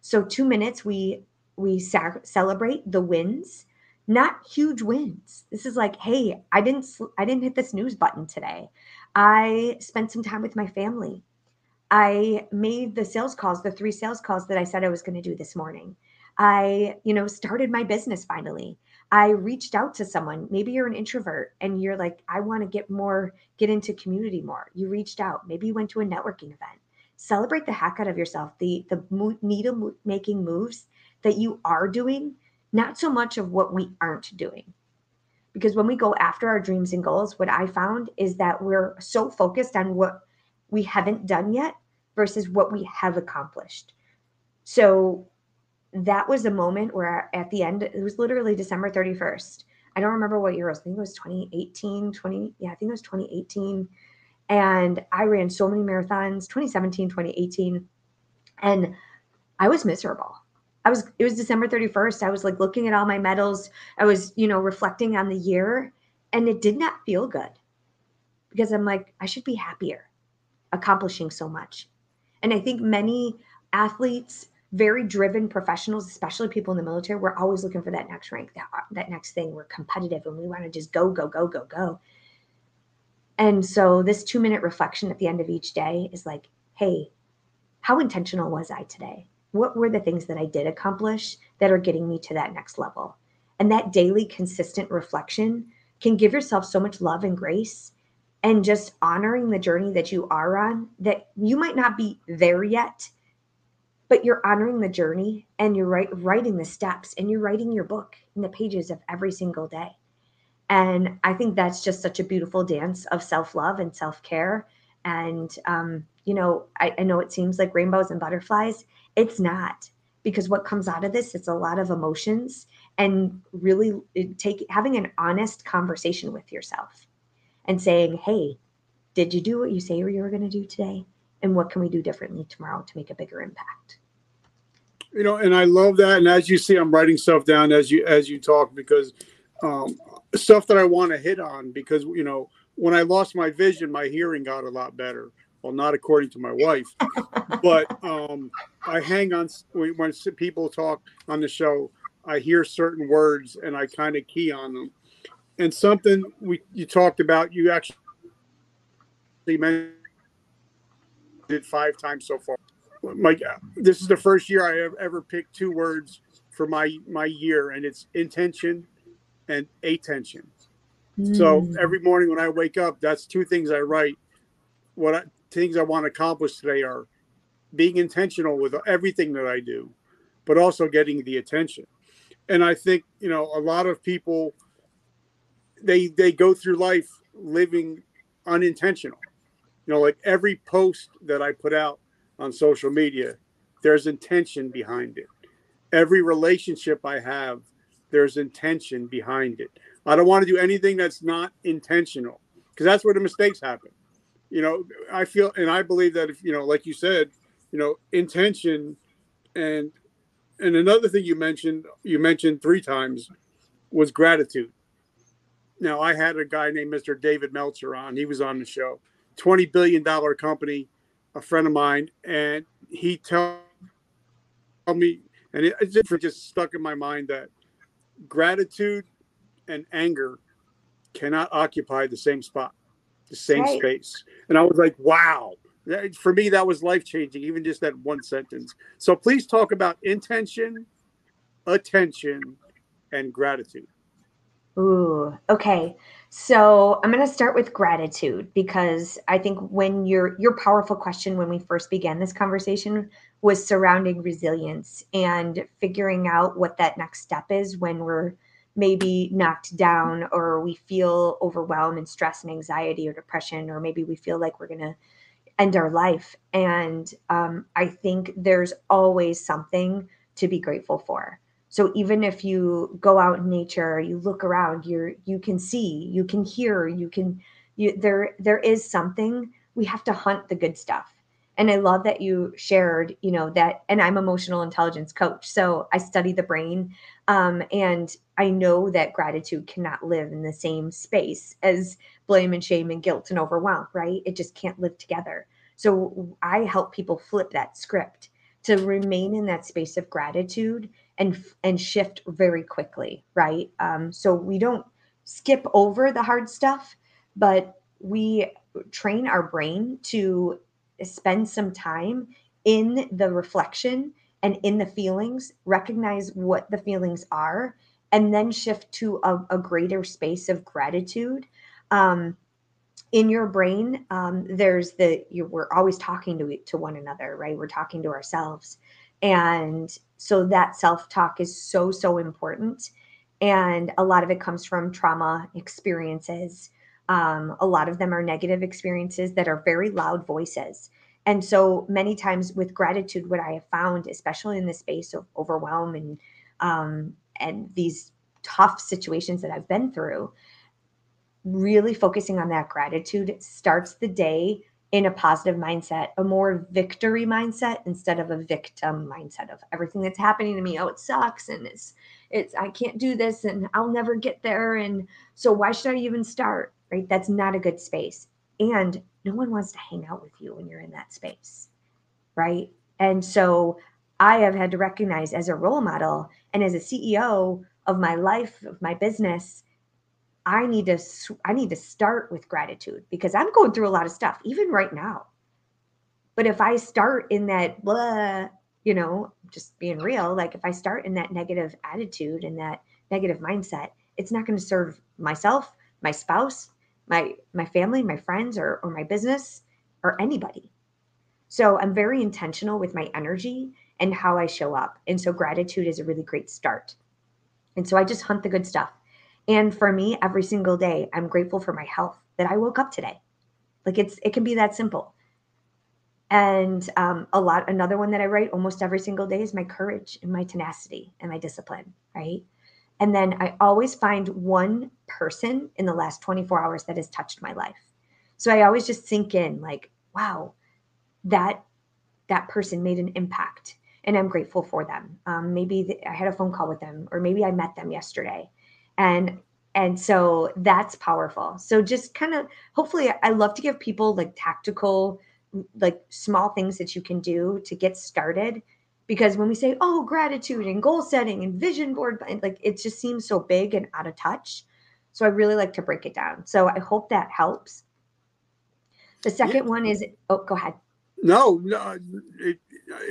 [SPEAKER 2] So 2 minutes we we celebrate the wins, not huge wins. This is like, hey, I didn't I didn't hit the snooze button today. I spent some time with my family. I made the sales calls, the three sales calls that I said I was going to do this morning. I, you know, started my business finally. I reached out to someone. Maybe you're an introvert and you're like, I want to get more, get into community more. You reached out. Maybe you went to a networking event. Celebrate the heck out of yourself. The the needle making moves that you are doing, not so much of what we aren't doing. Because when we go after our dreams and goals, what I found is that we're so focused on what we haven't done yet versus what we have accomplished. So that was a moment where at the end, it was literally December 31st. I don't remember what year it was. I think it was 2018, 20, yeah, I think it was 2018. And I ran so many marathons, 2017, 2018. And I was miserable. I was, it was December 31st. I was like looking at all my medals. I was, you know, reflecting on the year and it did not feel good because I'm like, I should be happier accomplishing so much. And I think many athletes, very driven professionals, especially people in the military, we're always looking for that next rank, that, uh, that next thing. We're competitive and we want to just go, go, go, go, go. And so this two minute reflection at the end of each day is like, hey, how intentional was I today? What were the things that I did accomplish that are getting me to that next level? And that daily consistent reflection can give yourself so much love and grace and just honoring the journey that you are on that you might not be there yet but you're honoring the journey and you're writing the steps and you're writing your book in the pages of every single day. And I think that's just such a beautiful dance of self love and self care. And, um, you know, I, I know it seems like rainbows and butterflies. It's not because what comes out of this, it's a lot of emotions and really uh, take having an honest conversation with yourself and saying, hey, did you do what you say you were going to do today? And what can we do differently tomorrow to make a bigger impact?
[SPEAKER 1] You know, and I love that. And as you see, I'm writing stuff down as you as you talk because um, stuff that I want to hit on because you know when I lost my vision, my hearing got a lot better. Well, not according to my wife, but um, I hang on when people talk on the show. I hear certain words and I kind of key on them. And something we you talked about, you actually mentioned it five times so far. My this is the first year I have ever picked two words for my my year, and it's intention and attention. Mm. So hmm. every morning when I wake up, that's two things I write. What I, things I want to accomplish today are being intentional with everything that I do, but also getting the attention. And I think you know a lot of people they they go through life living unintentional. You know, like every post that I put out on social media, there's intention behind it. Every relationship I have, there's intention behind it. I don't want to do anything that's not intentional because that's where the mistakes happen. You know, I feel and I believe that if you know, like you said, you know, intention and and another thing you mentioned, you mentioned three times was gratitude. Now I had a guy named Mr. David Meltzer on. He was on the show. Twenty billion dollar company, a friend of mine, and he told me, and it, it just stuck in my mind that gratitude and anger cannot occupy the same spot, the same right. space. And I was like, wow. For me, that was life changing, even just that one sentence. So please talk about intention, attention, and gratitude.
[SPEAKER 2] Ooh, okay. So I'm going to start with gratitude because I think when your your powerful question when we first began this conversation was surrounding resilience and figuring out what that next step is when we're maybe knocked down or we feel overwhelmed and stress and anxiety or depression or maybe we feel like we're going to end our life. And um, i think there's always something to be grateful for. So even if you go out in nature you look around you're you can see you can hear you can you there there is something. We have to hunt the good stuff and i love that you shared you know that and i'm emotional intelligence coach so i study the brain um, and i know that gratitude cannot live in the same space as blame and shame and guilt and overwhelm right? It just can't live together. So i help people flip that script to remain in that space of gratitude and and shift very quickly right? Um, so we don't skip over the hard stuff but we train our brain to spend some time in the reflection and in the feelings, recognize what the feelings are, and then shift to a, a greater space of gratitude. Um, in your brain, um, there's the you, we're always talking to to one another, right? We're talking to ourselves, and so that self talk is so so important. And a lot of it comes from trauma experiences. Um, a lot of them are negative experiences that are very loud voices. And so many times with gratitude, what I have found, especially in the space of overwhelm and um, and these tough situations that I've been through, really focusing on that gratitude starts the day in a positive mindset, a more victory mindset instead of a victim mindset of everything that's happening to me. Oh, it sucks and it's it's I can't do this and I'll never get there and so why should I even start? Right? That's not a good space. And no one wants to hang out with you when you're in that space. Right. And so I have had to recognize as a role model and as a CEO of my life, of my business, I need to I need to start with gratitude because I'm going through a lot of stuff even right now. But if I start in that blah, you know, just being real, like if I start in that negative attitude and that negative mindset, it's not going to serve myself, my spouse, my my family, my friends, or or my business, or anybody. So I'm very intentional with my energy and how I show up. And so gratitude is a really great start. And so I just hunt the good stuff. And for me, every single day, I'm grateful for my health that I woke up today. Like it's it can be that simple. And um, a lot, another one that I write almost every single day is my courage and my tenacity and my discipline, right? And then I always find one person in the last 24 hours that has touched my life. So I always just sink in like, wow, that that person made an impact and I'm grateful for them. Um, maybe I had a phone call with them or maybe I met them yesterday. And and so that's powerful. So just kind of hopefully I love to give people like tactical like small things that you can do to get started because when we say oh gratitude and goal setting and vision board like it just seems so big and out of touch. So i really like to break it down. So i hope that helps. The second yeah. one is oh go ahead.
[SPEAKER 1] No no it,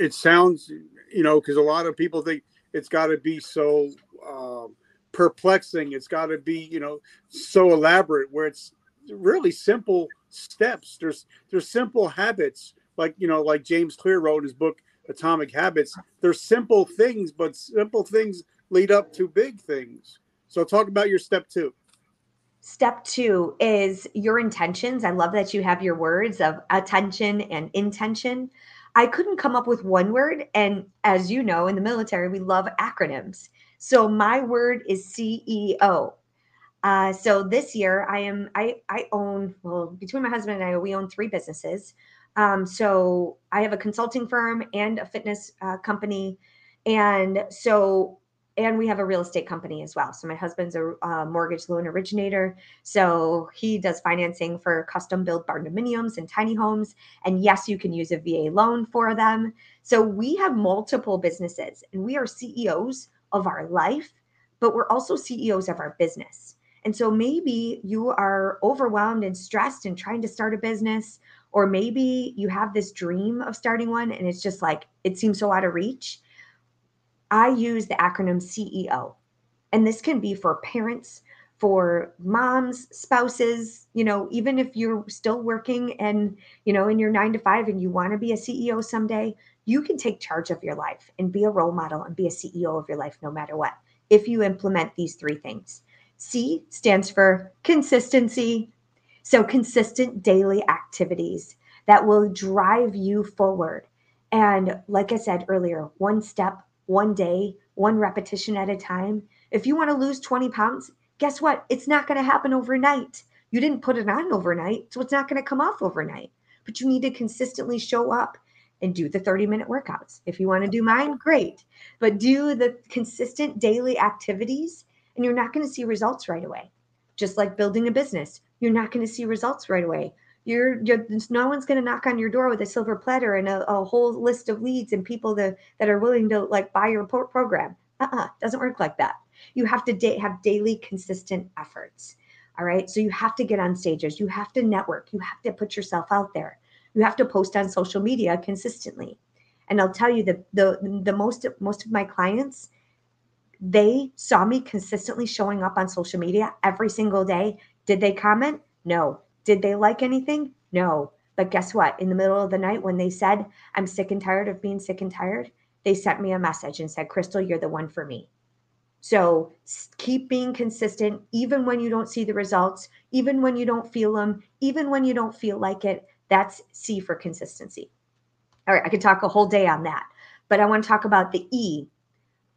[SPEAKER 1] it sounds you know because a lot of people think it's got to be so um, perplexing. It's got to be you know so elaborate where it's really simple steps. There's there's simple habits like you know like james clear wrote in his book atomic habits they're simple things but simple things lead up to big things. So talk about your step two.
[SPEAKER 2] Step two is your intentions. I love that you have your words of attention and intention. I couldn't come up with one word and as you know in the military we love acronyms. So my word is ceo uh, so this year I am I I own well between my husband and I we own three businesses. Um, so I have a consulting firm and a fitness uh, company, and so and we have a real estate company as well. So my husband's a uh, mortgage loan originator, so he does financing for custom built barndominiums and tiny homes. And yes, you can use a VA loan for them. So we have multiple businesses, and we are CEOs of our life, but we're also CEOs of our business. And so maybe you are overwhelmed and stressed and trying to start a business, or maybe you have this dream of starting one and it's just like it seems so out of reach. I use the acronym CEO. And this can be for parents, for moms, spouses, you know, even if you're still working and, you know, in your nine to five and you want to be a CEO someday, you can take charge of your life and be a role model and be a CEO of your life no matter what if you implement these three things. C stands for consistency. So, consistent daily activities that will drive you forward. And like I said earlier, one step, one day, one repetition at a time. If you want to lose 20 pounds, guess what? It's not going to happen overnight. You didn't put it on overnight, so it's not going to come off overnight. But you need to consistently show up and do the 30 minute workouts. If you want to do mine, great. But do the consistent daily activities and you're not going to see results right away. Just like building a business, you're not going to see results right away. You're, you're no one's going to knock on your door with a silver platter and a, a whole list of leads and people that, that are willing to like buy your program. Uh-uh, doesn't work like that. You have to da- have daily consistent efforts. All right. So you have to get on stages. You have to network. You have to put yourself out there. You have to post on social media consistently. And I'll tell you that the the most most of my clients they saw me consistently showing up on social media every single day. Did they comment? No. Did they like anything? No. But guess what? In the middle of the night, when they said, I'm sick and tired of being sick and tired, they sent me a message and said, Krystal, you're the one for me. So keep being consistent, even when you don't see the results, even when you don't feel them, even when you don't feel like it. That's C for consistency. All right, I could talk a whole day on that, but I want to talk about the E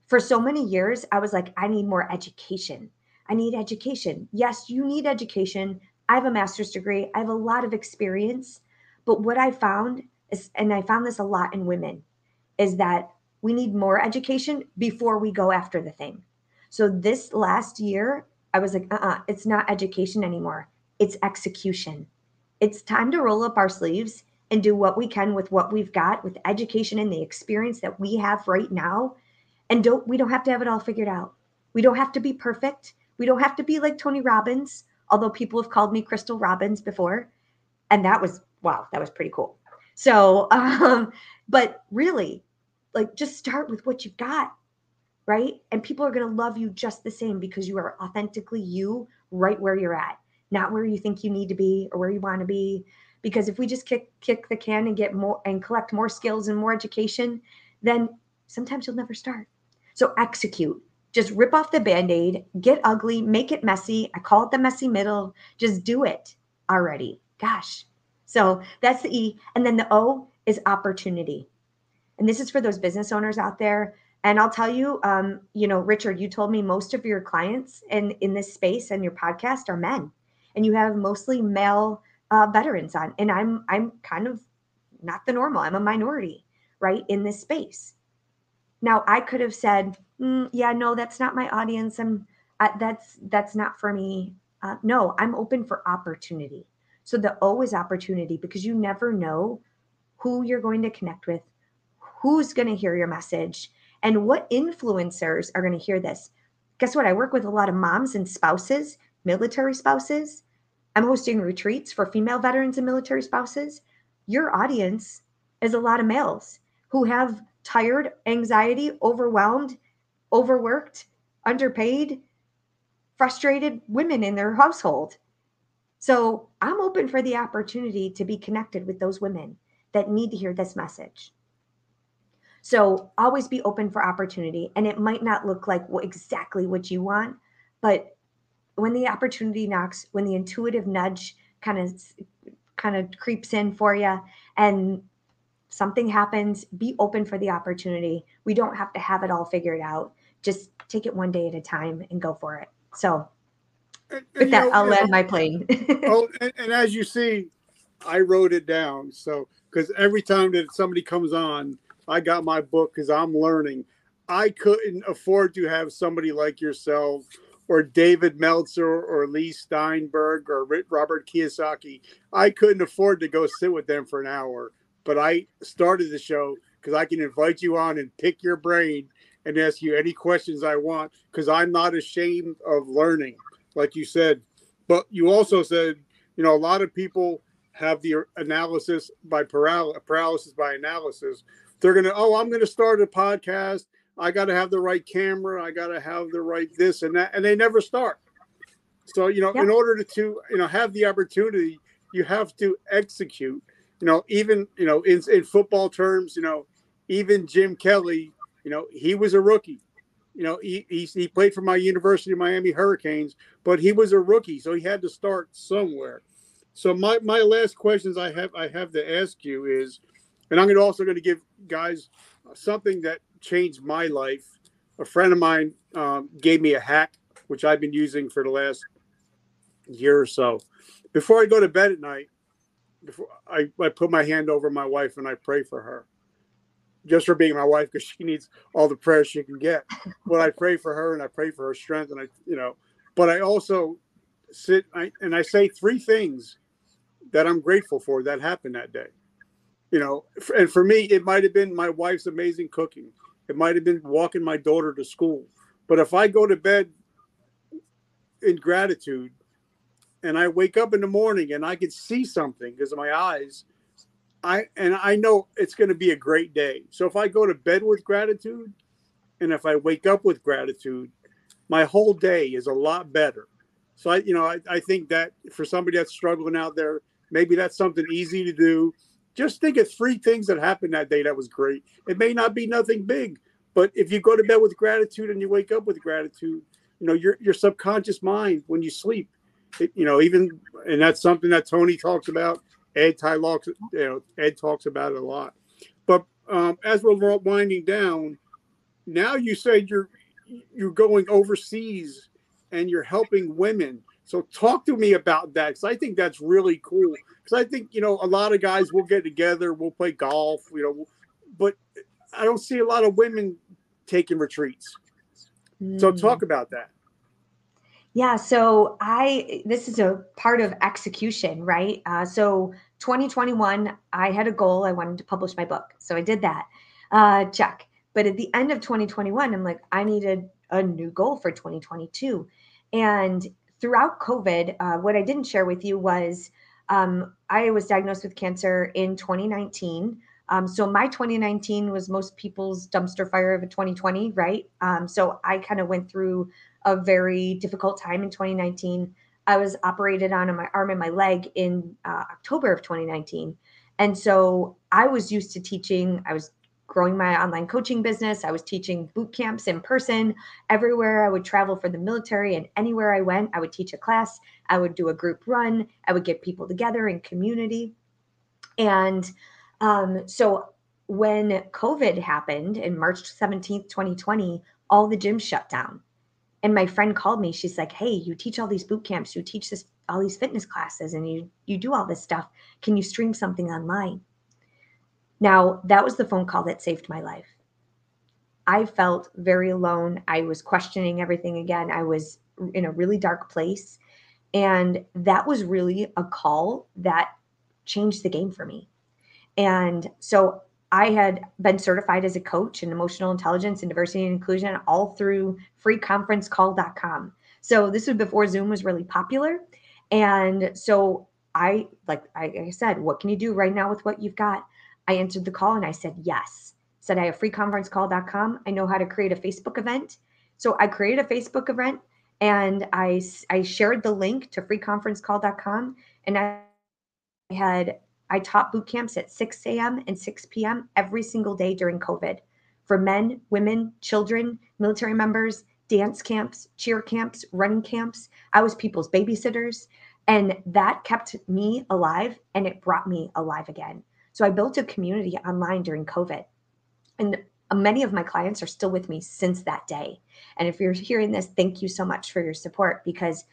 [SPEAKER 2] for so many years, I was like, I need more education. I need education. Yes, you need education. I have a master's degree, I have a lot of experience. But what I found is, and I found this a lot in women, is that we need more education before we go after the thing. So this last year, I was like, uh uh-uh, uh it's not education anymore. It's execution. It's time to roll up our sleeves and do what we can with what we've got with education and the experience that we have right now and don't we don't have to have it all figured out. We don't have to be perfect. We don't have to be like Tony Robbins, although people have called me Krystal Robbins before. And that was wow, that was pretty cool. So, um, but really, like just start with what you've got, right? And people are going to love you just the same because you are authentically you right where you're at, not where you think you need to be or where you want to be. Because if we just kick kick the can and get more and collect more skills and more education, then sometimes you'll never start. So execute. Just rip off the band aid, get ugly, make it messy. I call it the messy middle. Just do it already. Gosh. So that's the E. And then the O is opportunity. And this is for those business owners out there And I'll tell you, um, you know, Richard, you told me most of your clients in in this space and your podcast are men, and you have mostly male uh, veterans on. And I'm I'm kind of not the normal. I'm a minority, right, in this space. Now I could have said, mm, yeah, no, that's not my audience. I'm uh, that's that's not for me. Uh, no, I'm open for opportunity. So the O is opportunity because you never know who you're going to connect with, who's going to hear your message, and what influencers are going to hear this. Guess what? I work with a lot of moms and spouses, military spouses. I'm hosting retreats for female veterans and military spouses. Your audience is a lot of males who have tired, anxiety, overwhelmed, overworked, underpaid, frustrated women in their household. So I'm open for the opportunity to be connected with those women that need to hear this message. So always be open for opportunity. And it might not look like exactly what you want, but when the opportunity knocks, when the intuitive nudge kind of kind of creeps in for you and something happens, be open for the opportunity. We don't have to have it all figured out. Just take it one day at a time and go for it. So and, and with that, know, I'll land my plane.
[SPEAKER 1] oh, and, and, as you see, I wrote it down. So because every time that somebody comes on, I got my book because I'm learning. I couldn't afford to have somebody like yourself or David Meltzer or Leigh Steinberg or Robert Kiyosaki. I couldn't afford to go sit with them for an hour, but I started the show because I can invite you on and pick your brain and ask you any questions I want because I'm not ashamed of learning, like you said. But you also said, you know, a lot of people have the analysis by paral- paralysis by analysis. They're going to, oh, I'm going to start a podcast. I got to have the right camera. I got to have the right this and that. And they never start. So, you know, in order to, to, you know, have the opportunity, you have to execute. You know, even, you know, in, in football terms, you know, even Jim Kelly you know, he was a rookie. You know, he, he, he played for my University of Miami Hurricanes, but he was a rookie, so he had to start somewhere. So my, my last questions I have I have to ask you is, and I'm also going to give guys something that changed my life. A friend of mine um, gave me a hack which I've been using for the last year or so. Before I go to bed at night, before I, I put my hand over my wife and I pray for her just for being my wife because she needs all the prayers she can get. But I pray for her and I pray for her strength and I, you know, but I also sit I, and I say three things that I'm grateful for that happened that day. You know, and for me, it might have been my wife's amazing cooking. It might have been walking my daughter to school. But if I go to bed in gratitude and I wake up in the morning and I can see something because of my eyes, I and I know it's going to be a great day. So if I go to bed with gratitude and if I wake up with gratitude, my whole day is a lot better. So I, you know, I, I think that for somebody that's struggling out there, maybe that's something easy to do. Just think of three things that happened that day that was great. It may not be nothing big, but if you go to bed with gratitude and you wake up with gratitude, you know, your your subconscious mind when you sleep, it, you know, even and that's something that Tony talks about Ed talks, you know, Ed talks about it a lot. But um, as we're winding down, now you said you're you're going overseas and you're helping women. So talk to me about that because I think that's really cool. Because I think you know a lot of guys will get together, we'll play golf, you know, but I don't see a lot of women taking retreats. Mm. So talk about that.
[SPEAKER 2] Yeah, so I this is a part of execution, right? Uh, so 2021, I had a goal. I wanted to publish my book, so I did that. Uh, check. But at the end of 2021, I'm like, I needed a new goal for 2022. And throughout COVID, uh, what I didn't share with you was um, I was diagnosed with cancer in 2019. Um, so my 2019 was most people's dumpster fire of a 2020, right? Um, so I kind of went through a very difficult time in 2019. I was operated on my arm and my leg in uh, October of 2019. And so I was used to teaching, I was growing my online coaching business. I was teaching boot camps in person everywhere I would travel for the military and anywhere I went, I would teach a class. I would do a group run. I would get people together in community. And um, so when COVID happened in March 17th, 2020, all the gyms shut down. And my friend called me. She's like, Hey, you teach all these boot camps, you teach this all these fitness classes, and you you do all this stuff. Can you stream something online? Now, that was the phone call that saved my life. I felt very alone. I was questioning everything again. I was in a really dark place. And that was really a call that changed the game for me. And so I had been certified as a coach in emotional intelligence and diversity and inclusion all through freeconferencecall.com. So this was before Zoom was really popular. And so I, like I said, what can you do right now with what you've got? I answered the call and I said yes. Said I have freeconferencecall.com. I know how to create a Facebook event. So I created a Facebook event and I, I shared the link to freeconferencecall.com and I had I taught boot camps at 6 a.m. and 6 p.m. every single day during COVID for men, women, children, military members, dance camps, cheer camps, running camps. I was people's babysitters. And that kept me alive and it brought me alive again. So I built a community online during COVID. And many of my clients are still with me since that day. And if you're hearing this, thank you so much for your support because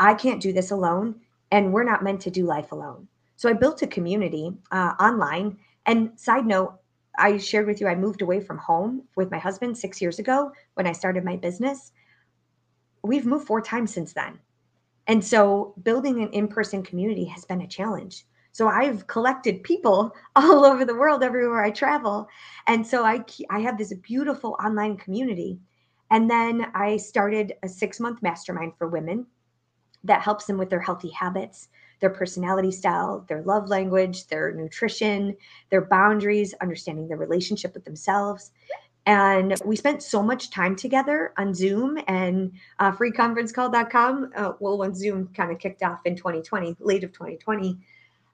[SPEAKER 2] I can't do this alone and we're not meant to do life alone. So I built a community uh, online. And side note, I shared with you, I moved away from home with my husband six years ago when I started my business. We've moved four times since then. And so building an in person community has been a challenge. So I've collected people all over the world, everywhere I travel. And so I, I have this beautiful online community. And then I started a six month mastermind for women that helps them with their healthy habits, their personality style, their love language, their nutrition, their boundaries, understanding their relationship with themselves. And we spent so much time together on Zoom and uh, freeconferencecall.com. Uh, well, when Zoom kind of kicked off in 2020, late of 2020,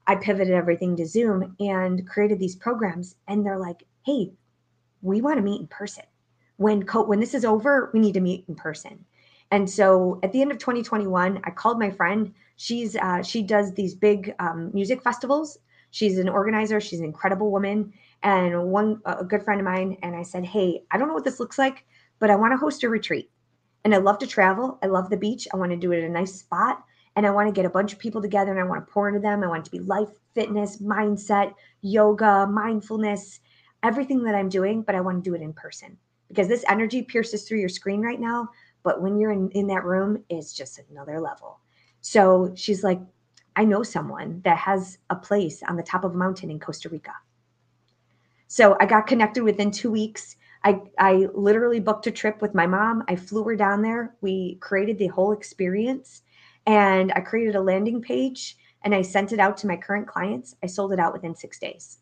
[SPEAKER 2] I pivoted everything to Zoom and created these programs. And they're like, hey, we want to meet in person. When, co- when this is over, we need to meet in person. And so at the end of 2021, I called my friend. She's uh, she does these big um, music festivals. She's an organizer. She's an incredible woman and one a good friend of mine. And I said, hey, I don't know what this looks like, but I want to host a retreat. And I love to travel. I love the beach. I want to do it in a nice spot. And I want to get a bunch of people together and I want to pour into them. I want it to be life, fitness, mindset, yoga, mindfulness, everything that I'm doing, but I want to do it in person because this energy pierces through your screen right now but when you're in, in that room it's just another level so she's like i know someone that has a place on the top of a mountain in costa rica. So i got connected within two weeks. I i literally booked a trip with my mom. I flew her down there. We created the whole experience and i created a landing page and i sent it out to my current clients. I sold it out within six days.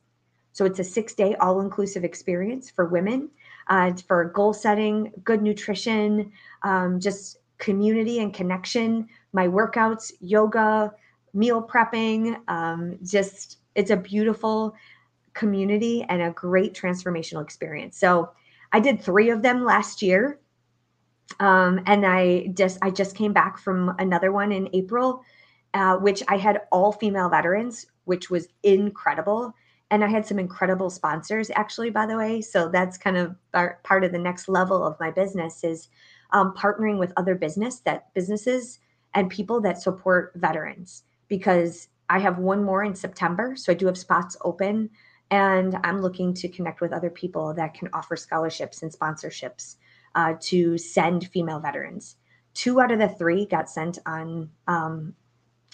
[SPEAKER 2] So it's a six day all inclusive experience for women uh, for goal setting, good nutrition, um, just community and connection, my workouts, yoga, meal prepping. Um, just, it's a beautiful community and a great transformational experience. So I did three of them last year. Um, and I just I just came back from another one in April, uh, which I had all female veterans, which was incredible and I had some incredible sponsors actually, by the way. So that's kind of part of the next level of my business is um, partnering with other business that businesses and people that support veterans because I have one more in September. So I do have spots open and I'm looking to connect with other people that can offer scholarships and sponsorships uh, to send female veterans. Two out of the three got sent on, um,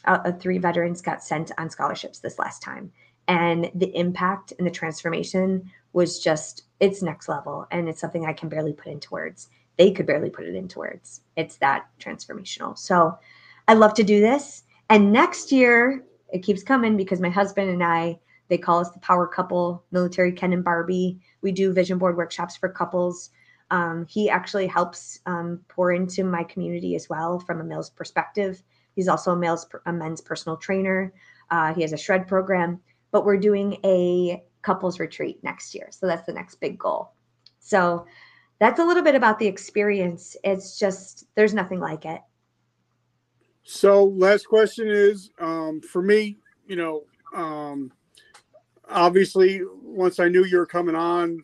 [SPEAKER 2] uh, three veterans got sent on scholarships this last time and the impact and the transformation was just it's next level and it's something i can barely put into words they could barely put it into words. It's that transformational. So i love to do this. And next year it keeps coming because my husband and i they call us the power couple military ken and barbie. We do vision board workshops for couples. Um, he actually helps um, pour into my community as well from a male's perspective. He's also a male's a men's personal trainer. Uh, he has a shred program but we're doing a couples retreat next year. So that's the next big goal. So that's a little bit about the experience. It's just, there's nothing like it.
[SPEAKER 1] So, last question is um, for me, you know, um, obviously once I knew you were coming on,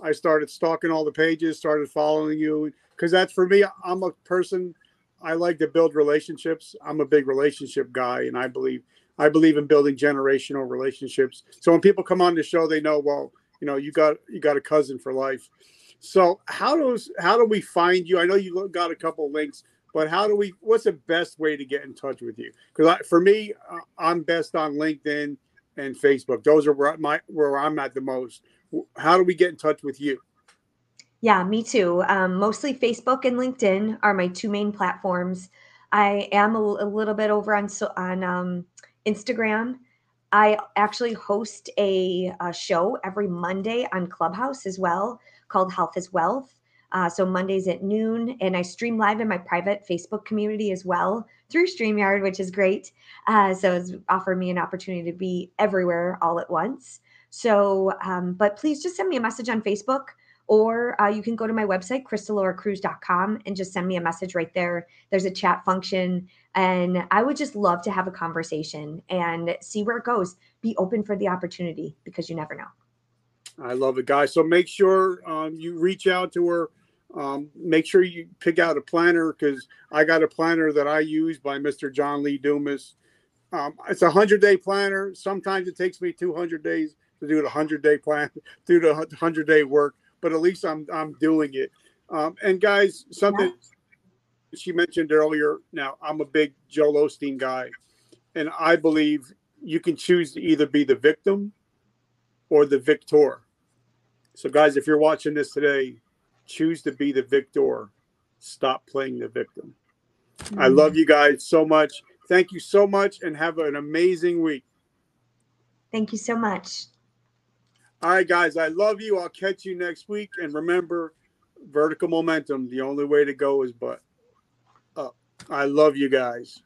[SPEAKER 1] I started stalking all the pages, started following you because that's for me. I'm a person. I like to build relationships. I'm a big relationship guy, and I believe I believe in building generational relationships. So when people come on the show, they know, well, you know, you got you got a cousin for life. So how does how do we find you? I know you got a couple links, but how do we? What's the best way to get in touch with you? Because for me, uh, I'm best on LinkedIn and Facebook. Those are where my where I'm at the most. How do we get in touch with you?
[SPEAKER 2] Yeah, me too. Um, mostly Facebook and LinkedIn are my two main platforms. I am a, a little bit over on so on um, Instagram. I actually host a, a, show every Monday on Clubhouse as well called Health is Wealth. Uh, so Mondays at noon, and I stream live in my private Facebook community as well through StreamYard, which is great. Uh, so it's offered me an opportunity to be everywhere all at once. So, um, but please just send me a message on Facebook or uh, you can go to my website, krystalorecrews.com, and just send me a message right there. There's a chat function. And I would just love to have a conversation and see where it goes. Be open for the opportunity because you never know.
[SPEAKER 1] I love it, guys. So make sure um, you reach out to her. Um, make sure you pick out a planner because I got a planner that I use by Mr. John Lee Dumas. Um, it's a hundred day planner. Sometimes it takes me 200 days to do the hundred day plan, do the hundred day work but at least I'm I'm doing it. Um, and guys, something yeah. She mentioned earlier. Now I'm a big Joel Osteen guy, and I believe you can choose to either be the victim or the victor. So, guys, if you're watching this today, choose to be the victor. Stop playing the victim. Mm-hmm. I love you guys so much. Thank you so much, and have an amazing week.
[SPEAKER 2] Thank you so much.
[SPEAKER 1] All right, guys, I love you. I'll catch you next week. And remember, vertical momentum, the only way to go is but. I love you guys.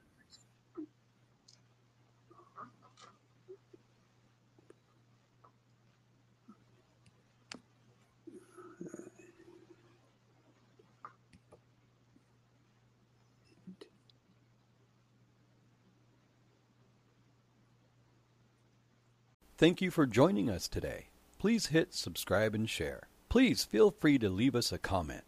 [SPEAKER 3] Thank you for joining us today. Please hit subscribe and share. Please feel free to leave us a comment.